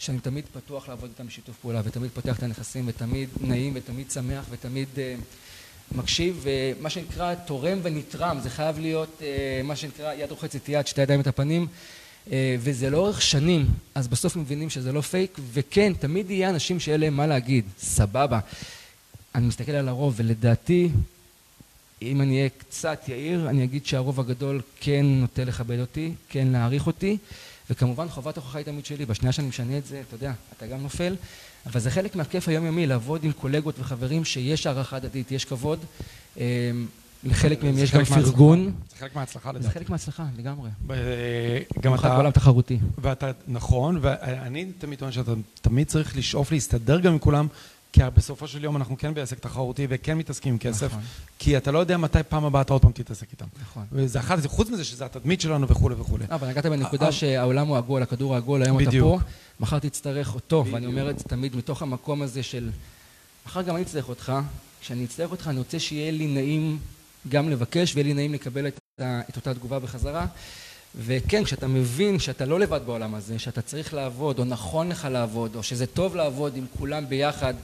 שאני תמיד פתוח לעבוד איתם בשיתוף פעולה ותמיד פותח את הנכסים ותמיד נעים ותמיד שמח ותמיד uh, מקשיב ומה שנקרא תורם ונתרם. זה חייב להיות uh, מה שנקרא יד רוחצת יד שתי ידיים את הפנים uh, וזה לאורך שנים. אז בסוף מבינים שזה לא פייק וכן תמיד יהיה אנשים שאין להם מה להגיד. סבבה. אני מסתכל על הרוב ולדעתי אם אני אהיה קצת יאיר אני אגיד שהרוב הגדול כן נוטה לכבד אותי כן להעריך אותי וכמובן חובת ההוכחה היא תמיד שלי, בשנייה שאני משנה את זה, אתה יודע, אתה גם נופל, אבל זה חלק מהכיף היומיומי, לעבוד עם קולגות וחברים שיש הערכה הדדית, יש כבוד. אמ, לחלק מהם יש גם פרגון. זה חלק מההצלחה לדעתי. זה חלק מההצלחה, לגמרי. גם אתה... בעולם תחרותי. ואתה, נכון, ואני תמיד טוען שאתה תמיד צריך לשאוף להסתדר גם עם כולם, כי בסופו של יום אנחנו כן בעסק תחרותי וכן מתעסקים עם כסף, נכון. כי אתה לא יודע מתי פעם הבאה אתה עוד פעם תתעסק איתם. נכון. וזה אחת, חוץ מזה שזה התדמית שלנו וכולי וכולי. אבל נגעת בנקודה אה, שהעולם הוא עגול, הכדור העגול, היום אתה פה, מחר תצטרך אותו, ואני אומר את זה תמיד מתוך המקום הזה של, מחר גם אני אצטרך אותך, כשאני אצטרך אותך אני רוצה שיהיה לי נעים גם לבקש ויהיה לי נעים לקבל את, את אותה תגובה בחזרה. וכן, כשאתה מבין שאתה לא לבד בעולם הזה, שאתה צריך לעבוד, או נכון לך לעבוד, או שזה טוב לעבוד עם כולם ביחד,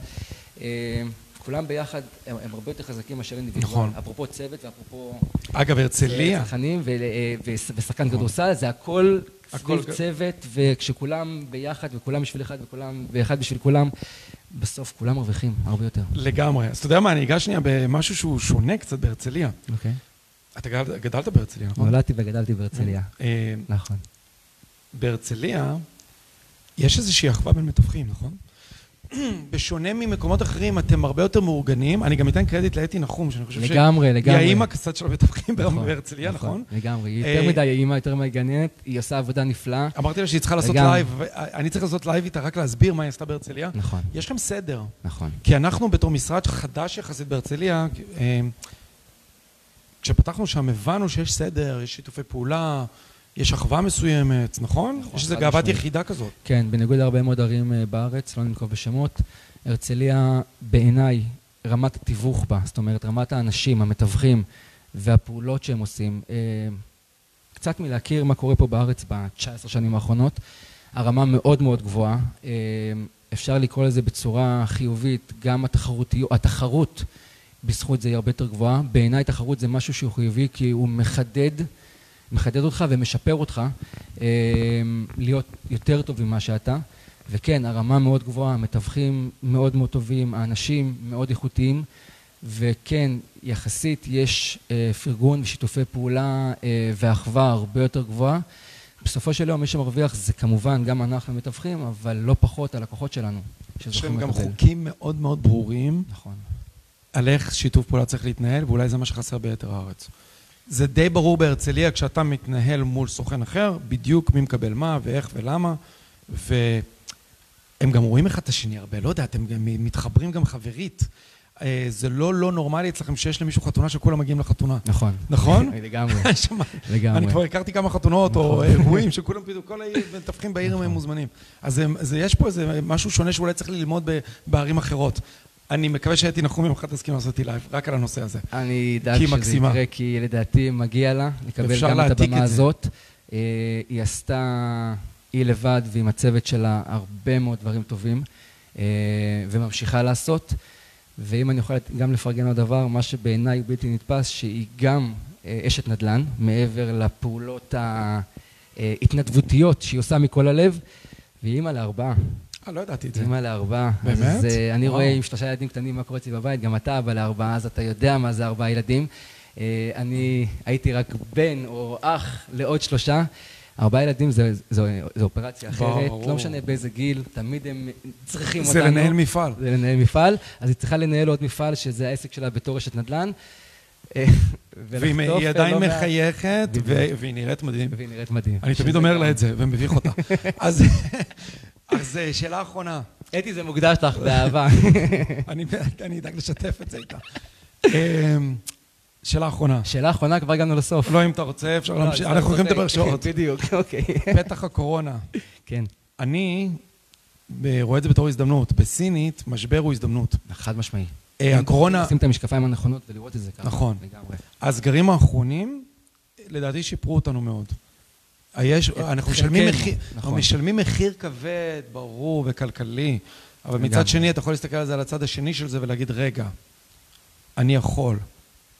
אה, כולם ביחד הם, הם הרבה יותר חזקים מאשר אינדיבידואל. נכון. אפרופו צוות ואפרופו... אגב, הרצליה. שחקנים אה, ושחקן נכון. כדורסל, זה הכל סביב צוות, וכשכולם ביחד, וכולם בשביל אחד, וכולם, ואחד בשביל כולם, בסוף כולם מרוויחים הרבה יותר. לגמרי. אז אתה יודע מה, אני אגש שנייה במשהו שהוא שונה קצת בהרצליה. אוקיי. אתה גדלת בהרצליה, נכון? נולדתי וגדלתי בהרצליה. אה, נכון. בהרצליה יש איזושהי אחווה בין מתווכים, נכון? בשונה ממקומות אחרים, אתם הרבה יותר מאורגנים. אני גם אתן קרדיט לאתי נחום, שאני חושב לגמרי, לגמרי. היא האימא קצת של המתווכים נכון, בהרצליה, נכון? נכון? לגמרי, היא יותר אה, מדי האימא, יותר מגננת, היא עושה עבודה נפלאה. אמרתי לה שהיא צריכה לעשות לייב, אני צריך לעשות לייב איתה רק להסביר מה היא עשתה בהרצליה. נכון. יש לכם סדר. נכון. כי אנחנו בתור משרד חדש יחסית בהרצליה, אה, כשפתחנו שם הבנו שיש סדר, יש שיתופי פעולה, יש אחווה מסוימת, נכון? נכון יש איזו גאוות יחידה כזאת. כן, בניגוד להרבה מאוד ערים אה, בארץ, לא ננקוב בשמות, הרצליה בעיניי, רמת התיווך בה, זאת אומרת רמת האנשים, המתווכים והפעולות שהם עושים, אה, קצת מלהכיר מה קורה פה בארץ ב-19 שנים האחרונות, הרמה מאוד מאוד גבוהה, אה, אפשר לקרוא לזה בצורה חיובית, גם התחרותיות, התחרות בזכות זה היא הרבה יותר גבוהה. בעיניי תחרות זה משהו שהוא חיובי כי הוא מחדד, מחדד אותך ומשפר אותך אה, להיות יותר טוב ממה שאתה. וכן, הרמה מאוד גבוהה, המתווכים מאוד מאוד טובים, האנשים מאוד איכותיים, וכן, יחסית יש אה, פרגון ושיתופי פעולה אה, ואחווה הרבה יותר גבוהה. בסופו של יום מי שמרוויח זה כמובן גם אנחנו המתווכים, אבל לא פחות הלקוחות שלנו. יש לכם גם חוקים מאוד מאוד ברורים. נכון. על איך שיתוף פעולה צריך להתנהל, ואולי זה מה שחסר ביתר הארץ. זה די ברור בהרצליה, כשאתה מתנהל מול סוכן אחר, בדיוק מי מקבל מה ואיך ולמה, והם גם רואים אחד את השני הרבה, לא יודע, אתם גם מתחברים גם חברית. אה, זה לא לא נורמלי אצלכם שיש למישהו חתונה שכולם מגיעים לחתונה. נכון. נכון? לגמרי. לגמרי. אני כבר הכרתי כמה חתונות או נכון. אירועים שכולם פתאום, כל המתווכים בעיר הם נכון. מוזמנים. אז יש פה איזה משהו שונה שאולי צריך ללמוד בערים אחרות. אני מקווה שאתי נחום יום אחד תסכים לעשות איתי לייב, רק על הנושא הזה. אני אדאג שזה יקרה, כי לדעתי מגיע לה לקבל גם את הבמה הזאת. אה, היא עשתה, היא לבד ועם הצוות שלה הרבה מאוד דברים טובים, אה, וממשיכה לעשות. ואם אני יכול גם לפרגן עוד דבר, מה שבעיניי בלתי נתפס, שהיא גם אה, אשת נדל"ן, מעבר לפעולות ההתנדבותיות שהיא עושה מכל הלב, והיא אימא לארבעה. אה, לא ידעתי את זה. אימא לארבעה. באמת? אז uh, אני רואה עם שלושה ילדים קטנים מה קורה אצלי בבית, גם אתה אבא לארבעה, אז אתה יודע מה זה ארבעה ילדים. Uh, אני הייתי רק בן או אח לעוד שלושה. ארבעה ילדים זה, זו, זו אופרציה אחרת, ברור. לא משנה באיזה גיל, תמיד הם צריכים זה אותנו. זה לנהל מפעל. זה לנהל מפעל, אז היא צריכה לנהל עוד מפעל שזה העסק שלה בתור רשת נדל"ן. אה, והיא עדיין מחייכת, והיא נראית מדהים. והיא נראית מדהים. אני תמיד אומר לה את זה, ומביך אותה. אז אז אה, שאלה אחרונה. אתי זה מוקדש לך, באהבה. אני אדאג לשתף את זה איתה. אמ, שאלה אחרונה. שאלה אחרונה, כבר הגענו לסוף. לא, אם אתה רוצה, אפשר לא, להמשיך. אנחנו יכולים לדבר שעות. בדיוק, אוקיי. פתח הקורונה. כן. אני רואה את זה בתור הזדמנות. בסינית, משבר הוא הזדמנות. חד משמעי. אה, הקורונה... לשים את המשקפיים הנכונות ולראות את זה ככה. נכון. לגמרי. הסגרים האחרונים, לדעתי, שיפרו אותנו מאוד. יש, אנחנו משלמים מחיר, נכון. משלמים מחיר כבד, ברור, וכלכלי, אבל מצד שני אתה יכול להסתכל על זה, על הצד השני של זה ולהגיד, רגע, אני יכול.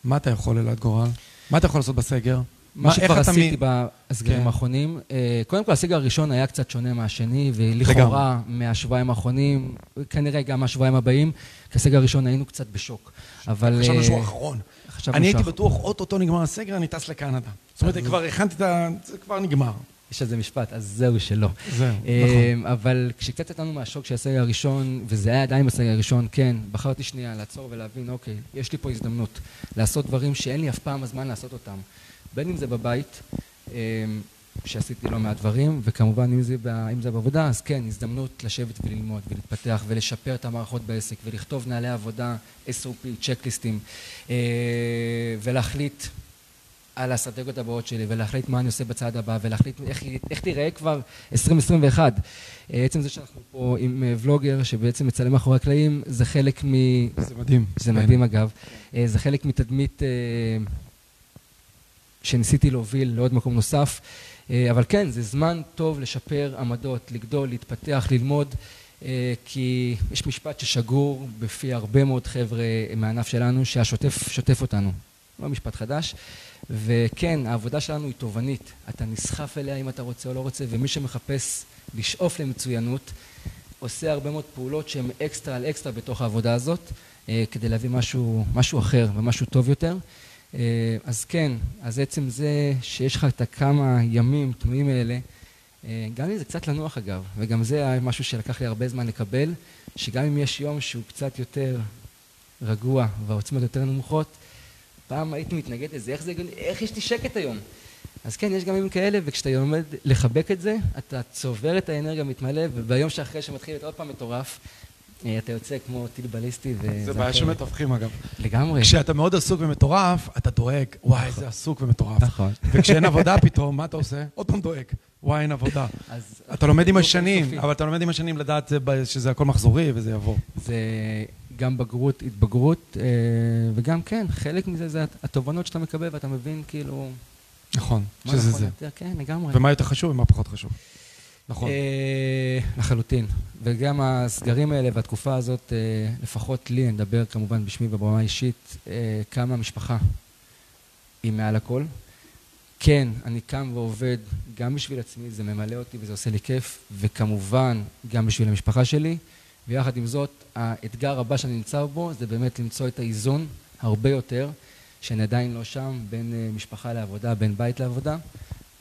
מה אתה יכול, אלעד גורל? מה אתה יכול לעשות בסגר? מה שכבר עשיתי בסגרים כן. האחרונים, אה, קודם כל הסגר הראשון היה קצת שונה מהשני, ולכאורה מהשבועיים האחרונים, כנראה גם מהשבועיים הבאים, כי הסגר הראשון היינו קצת בשוק. אבל... חשבנו שהוא האחרון. אני הייתי בטוח, אוטוטו נגמר הסגר, אני טס לקנדה. זאת אומרת, כבר הכנתי את ה... זה כבר נגמר. יש איזה משפט, אז זהו שלא. זהו, נכון. אבל כשקצת יצאנו מהשוק של הסגל הראשון, וזה היה עדיין בסגל הראשון, כן, בחרתי שנייה לעצור ולהבין, אוקיי, יש לי פה הזדמנות לעשות דברים שאין לי אף פעם הזמן לעשות אותם. בין אם זה בבית, שעשיתי לא מעט דברים, וכמובן אם זה, אם זה בעבודה, אז כן, הזדמנות לשבת וללמוד ולהתפתח ולשפר את המערכות בעסק ולכתוב נהלי עבודה, SOP, צ'קליסטים, ולהחליט על האסטרטגיות הבאות שלי ולהחליט מה אני עושה בצעד הבא ולהחליט איך, איך תיראה כבר 2021. עצם זה שאנחנו פה עם ולוגר שבעצם מצלם מאחורי הקלעים זה חלק מ... זה מדהים. זה מדהים אגב. זה חלק מתדמית שניסיתי להוביל לעוד מקום נוסף. אבל כן, זה זמן טוב לשפר עמדות, לגדול, להתפתח, ללמוד, כי יש משפט ששגור בפי הרבה מאוד חבר'ה מהענף שלנו, שהשוטף שוטף אותנו. לא משפט חדש. וכן, העבודה שלנו היא תובענית. אתה נסחף אליה אם אתה רוצה או לא רוצה, ומי שמחפש לשאוף למצוינות, עושה הרבה מאוד פעולות שהן אקסטרה על אקסטרה בתוך העבודה הזאת, כדי להביא משהו, משהו אחר ומשהו טוב יותר. אז כן, אז עצם זה שיש לך את הכמה ימים פנויים האלה, גם אם זה קצת לנוח אגב, וגם זה היה משהו שלקח לי הרבה זמן לקבל, שגם אם יש יום שהוא קצת יותר רגוע והעוצמות יותר נמוכות, פעם הייתי מתנגד לזה, איך זה איך יש לי שקט היום? אז כן, יש גם ימים כאלה, וכשאתה לומד לחבק את זה, אתה צובר את האנרגיה, מתמלא, וביום שאחרי שמתחיל להיות עוד פעם מטורף, אתה יוצא כמו טיל בליסטי וזה... זה בעיה של מתווכים אגב. לגמרי. כשאתה מאוד עסוק ומטורף, אתה דואג, וואי, איזה עסוק ומטורף. נכון. וכשאין עבודה פתאום, מה אתה עושה? עוד פעם דואג, וואי, אין עבודה. אתה לומד עם השנים, אבל אתה לומד עם השנים לדעת שזה הכל מחזורי וזה יבוא. זה גם בגרות, התבגרות, וגם כן, חלק מזה זה התובנות שאתה מקבל ואתה מבין כאילו... נכון, שזה זה. כן, לגמרי. ומה יותר חשוב ומה פחות חשוב. נכון. לחלוטין. וגם הסגרים האלה והתקופה הזאת, לפחות לי, אני מדבר כמובן בשמי וברמה אישית, כמה המשפחה היא מעל הכל. כן, אני קם ועובד גם בשביל עצמי, זה ממלא אותי וזה עושה לי כיף, וכמובן גם בשביל המשפחה שלי. ויחד עם זאת, האתגר הבא שאני נמצא בו זה באמת למצוא את האיזון הרבה יותר, שאני עדיין לא שם, בין משפחה לעבודה, בין בית לעבודה.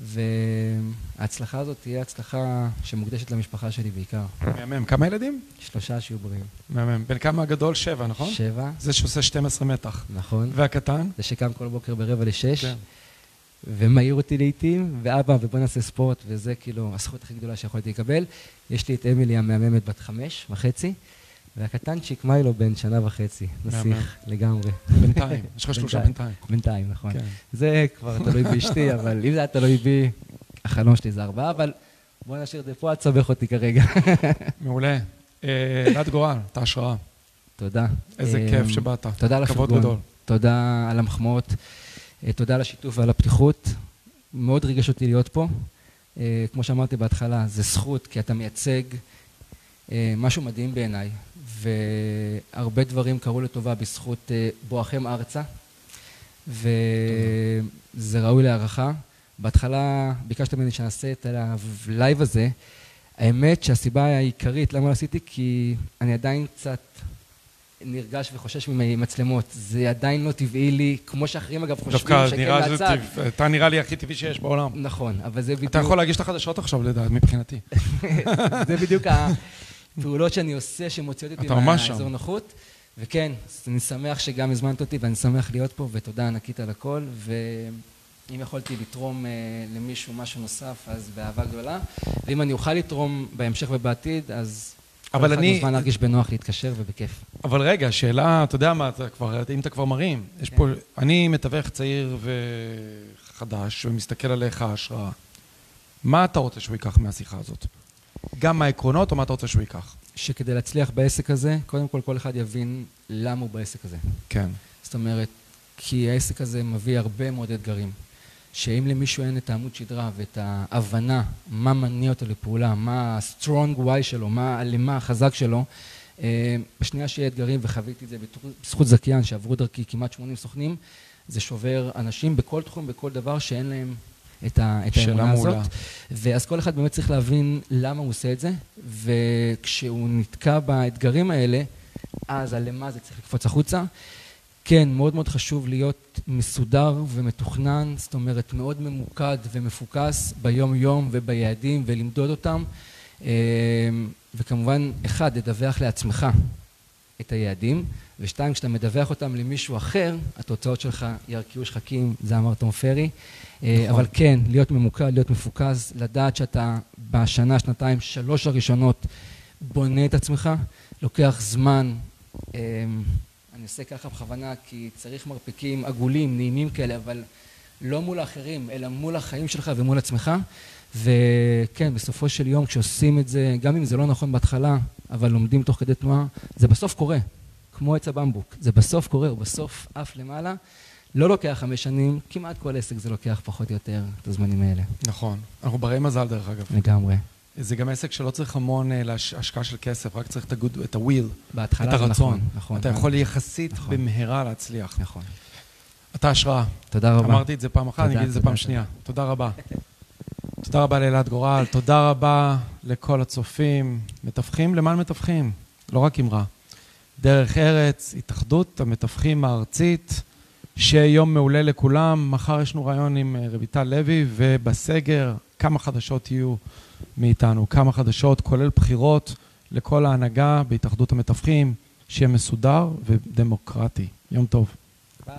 וההצלחה הזאת תהיה הצלחה שמוקדשת למשפחה שלי בעיקר. מהמם. כמה ילדים? שלושה שיהיו בריאים. מהמם. בן כמה הגדול? שבע, נכון? שבע. זה שעושה 12 מתח. נכון. והקטן? זה שקם כל בוקר ברבע לשש. כן. ומעיר אותי לעיתים, ואבא, ובוא נעשה ספורט, וזה כאילו הזכות הכי גדולה שיכולתי לקבל. יש לי את אמילי המהממת בת חמש וחצי, והקטנצ'יק מיילו בן שנה וחצי, נסיך לגמרי. בינתיים, יש לך שלושה בינתיים. בינתיים, נכון. זה כבר תלוי באשתי, אבל אם זה היה תלוי בי, החלום שלי זה ארבעה, אבל בוא נשאיר את זה פה, אל תסבך אותי כרגע. מעולה. אלעד גורל, אתה השראה. תודה. איזה כיף שבאת. תודה על הפרגון. כבוד גדול. תודה על המחמאות. תודה על השיתוף ועל הפתיחות. מאוד ריגש אותי להיות פה. כמו שאמרתי בהתחלה, זה זכות, כי אתה מייצג משהו מדהים בעיניי, והרבה דברים קרו לטובה בזכות בואכם ארצה, וזה ראוי להערכה. בהתחלה ביקשת ממני שנעשה את הלייב הזה. האמת שהסיבה העיקרית למה לא עשיתי, כי אני עדיין קצת נרגש וחושש ממצלמות. זה עדיין לא טבעי לי, כמו שאחרים אגב חושבים שכן מהצד. אתה נראה לי הכי טבעי שיש בעולם. נכון, אבל זה בדיוק... אתה יכול להגיש את החדשות עכשיו לדעתי, מבחינתי. זה בדיוק הפעולות שאני עושה שמוציאות אותי מהאזור נוחות. וכן, אני שמח שגם הזמנת אותי ואני שמח להיות פה, ותודה ענקית על הכל. ואם יכולתי לתרום למישהו משהו נוסף, אז באהבה גדולה. ואם אני אוכל לתרום בהמשך ובעתיד, אז... אבל אני... כל אחד מוזמן להרגיש בנוח להתקשר ובכיף. אבל רגע, שאלה, אתה יודע מה, אתה כבר, אם אתה כבר מרים, יש פה, אני מתווך צעיר וחדש, ומסתכל עליך השראה. מה אתה רוצה שהוא ייקח מהשיחה הזאת? גם מהעקרונות, או מה אתה רוצה שהוא ייקח? שכדי להצליח בעסק הזה, קודם כל, כל אחד יבין למה הוא בעסק הזה. כן. זאת אומרת, כי העסק הזה מביא הרבה מאוד אתגרים. שאם למישהו אין את העמוד שדרה ואת ההבנה מה מניע אותו לפעולה, מה ה-strong why שלו, מה הלמה החזק שלו, בשנייה שיהיה אתגרים, וחוויתי את זה בזכות זכיין שעברו דרכי כמעט 80 סוכנים, זה שובר אנשים בכל תחום, בכל דבר שאין להם את האמונה הזאת. ואז כל אחד באמת צריך להבין למה הוא עושה את זה, וכשהוא נתקע באתגרים האלה, אז הלמה זה צריך לקפוץ החוצה. כן, מאוד מאוד חשוב להיות מסודר ומתוכנן, זאת אומרת מאוד ממוקד ומפוקס ביום-יום וביעדים ולמדוד אותם. וכמובן, אחד, לדווח לעצמך את היעדים, ושתיים, כשאתה מדווח אותם למישהו אחר, התוצאות שלך ירקיעו שחקים, זה אמר תום פרי. נכון. אבל כן, להיות ממוקד, להיות מפוקס, לדעת שאתה בשנה, שנתיים, שלוש הראשונות בונה את עצמך, לוקח זמן, אמ, אני עושה ככה בכוונה כי צריך מרפקים עגולים, נעימים כאלה, אבל לא מול האחרים, אלא מול החיים שלך ומול עצמך. וכן, בסופו של יום, כשעושים את זה, גם אם זה לא נכון בהתחלה, אבל לומדים תוך כדי תנועה, זה בסוף קורה, כמו עץ הבמבוק. זה בסוף קורה, הוא בסוף עף למעלה. לא לוקח חמש שנים, כמעט כל עסק זה לוקח פחות או יותר את הזמנים האלה. נכון. אנחנו ברי מזל דרך אגב. לגמרי. זה גם עסק שלא צריך המון uh, להשקעה של כסף, רק צריך את, הגוד, את הוויל, בהתחלה את הרצון. נכון, נכון. אתה יכול יחסית נכון. במהרה להצליח. נכון. אתה השראה. תודה רבה. אמרתי את זה פעם אחת, אני אגיד את זה פעם שנייה. תודה רבה. תודה רבה לאלעד גורל, תודה רבה לכל הצופים, מתווכים למען מתווכים, לא רק אמרה. דרך ארץ, התאחדות המתווכים הארצית, שיהיה יום מעולה לכולם. מחר יש לנו רעיון עם אה, רויטל לוי, ובסגר כמה חדשות יהיו מאיתנו, כמה חדשות, כולל בחירות לכל ההנהגה בהתאחדות המתווכים, שיהיה מסודר ודמוקרטי. יום טוב. ביי.